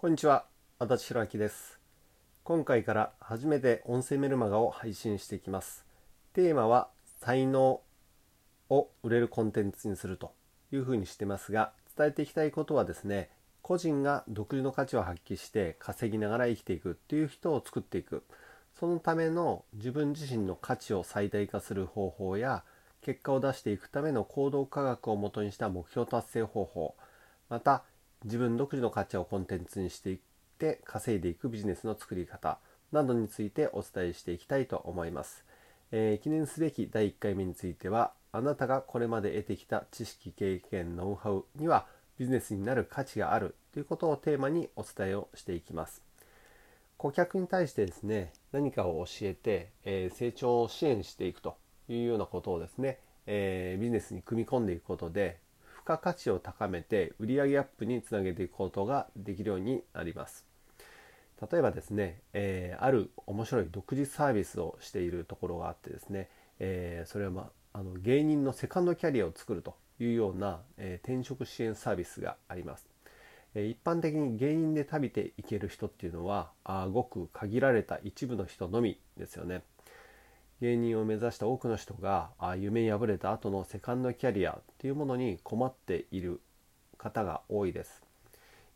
こんにちは、足立弘明です。今回から初めて音声メルマガを配信していきます。テーマは才能を売れるコンテンツにするというふうにしてますが、伝えていきたいことはですね、個人が独自の価値を発揮して稼ぎながら生きていくっていう人を作っていく。そのための自分自身の価値を最大化する方法や、結果を出していくための行動科学をもとにした目標達成方法、また自分独自の価値をコンテンツにしていって稼いでいくビジネスの作り方などについてお伝えしていきたいと思います、えー記念すべき第1回目についてはあなたがこれまで得てきた知識経験ノウハウにはビジネスになる価値があるということをテーマにお伝えをしていきます。顧客に対してですね何かを教えて、えー成長を支援していくというようなことをですね、えービジネスに組み込んでいくことで付加価値を高めて売上アップにつなげていくことができるようになります。例えばですね、えーある面白い独自サービスをしているところがあってですね、えーそれは、まあ、あの芸人のセカンドキャリアを作るというような、えー転職支援サービスがあります。えー一般的に芸人で旅ていける人っていうのはあごく限られた一部の人のみですよね。芸人を目指した多くの人があ夢破れた後のセカンドキャリアっていうものに困っている方が多いです。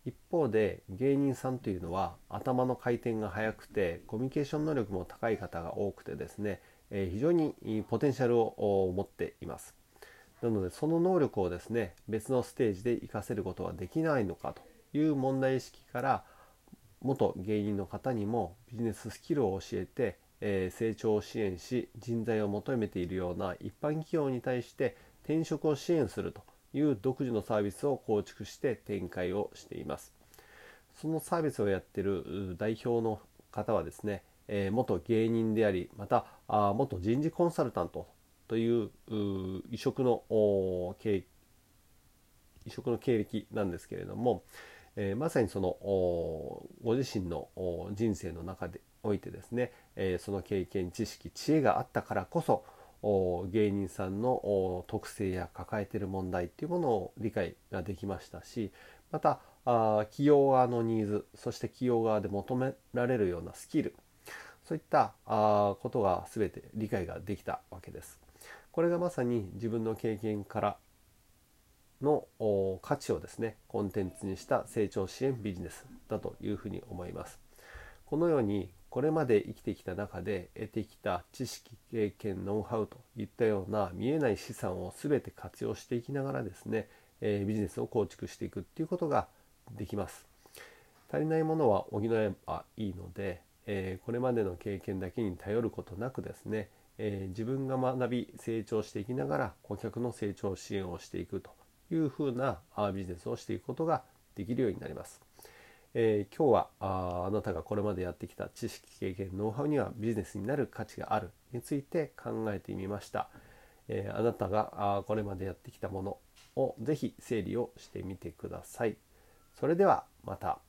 一方で芸人さんというのは頭の回転が速くてコミュニケーション能力も高い方が多くてですね、え非常にポテンシャルを持っています。なのでその能力をですね別のステージで活かせることはできないのかという問題意識から元芸人の方にもビジネススキルを教えて、え成長を支援し人材を求めているような一般企業に対して転職を支援するという独自のサービスを構築して展開をしています。そのサービスをやってる代表の方はですね、え元芸人でありまたあ元人事コンサルタントという異色の経異色の経歴なんですけれども、えーまさにそのご自身の人生の中でおいてですね、えーその経験知識知恵があったからこそ芸人さんの特性や抱えている問題っていうものを理解ができましたしまたあ企業側のニーズそして企業側で求められるようなスキルそういったことが全て理解ができたわけです。これがまさに自分の経験からの価値をですねコンテンツにした成長支援ビジネスだというふうに思います。このようにこれまで生きてきた中で得てきた知識経験ノウハウといったような見えない資産を全て活用していきながらですね、えビジネスを構築していくっていうことができます。足りないものは補えばいいので、えこれまでの経験だけに頼ることなくですね、え自分が学び成長していきながら顧客の成長支援をしていくというふうなビジネスをしていくことができるようになります。えー今日はああなたがこれまでやってきた知識経験ノウハウにはビジネスになる価値があるについて考えてみました、えーあなたがあこれまでやってきたものを是非整理をしてみてください。それではまた。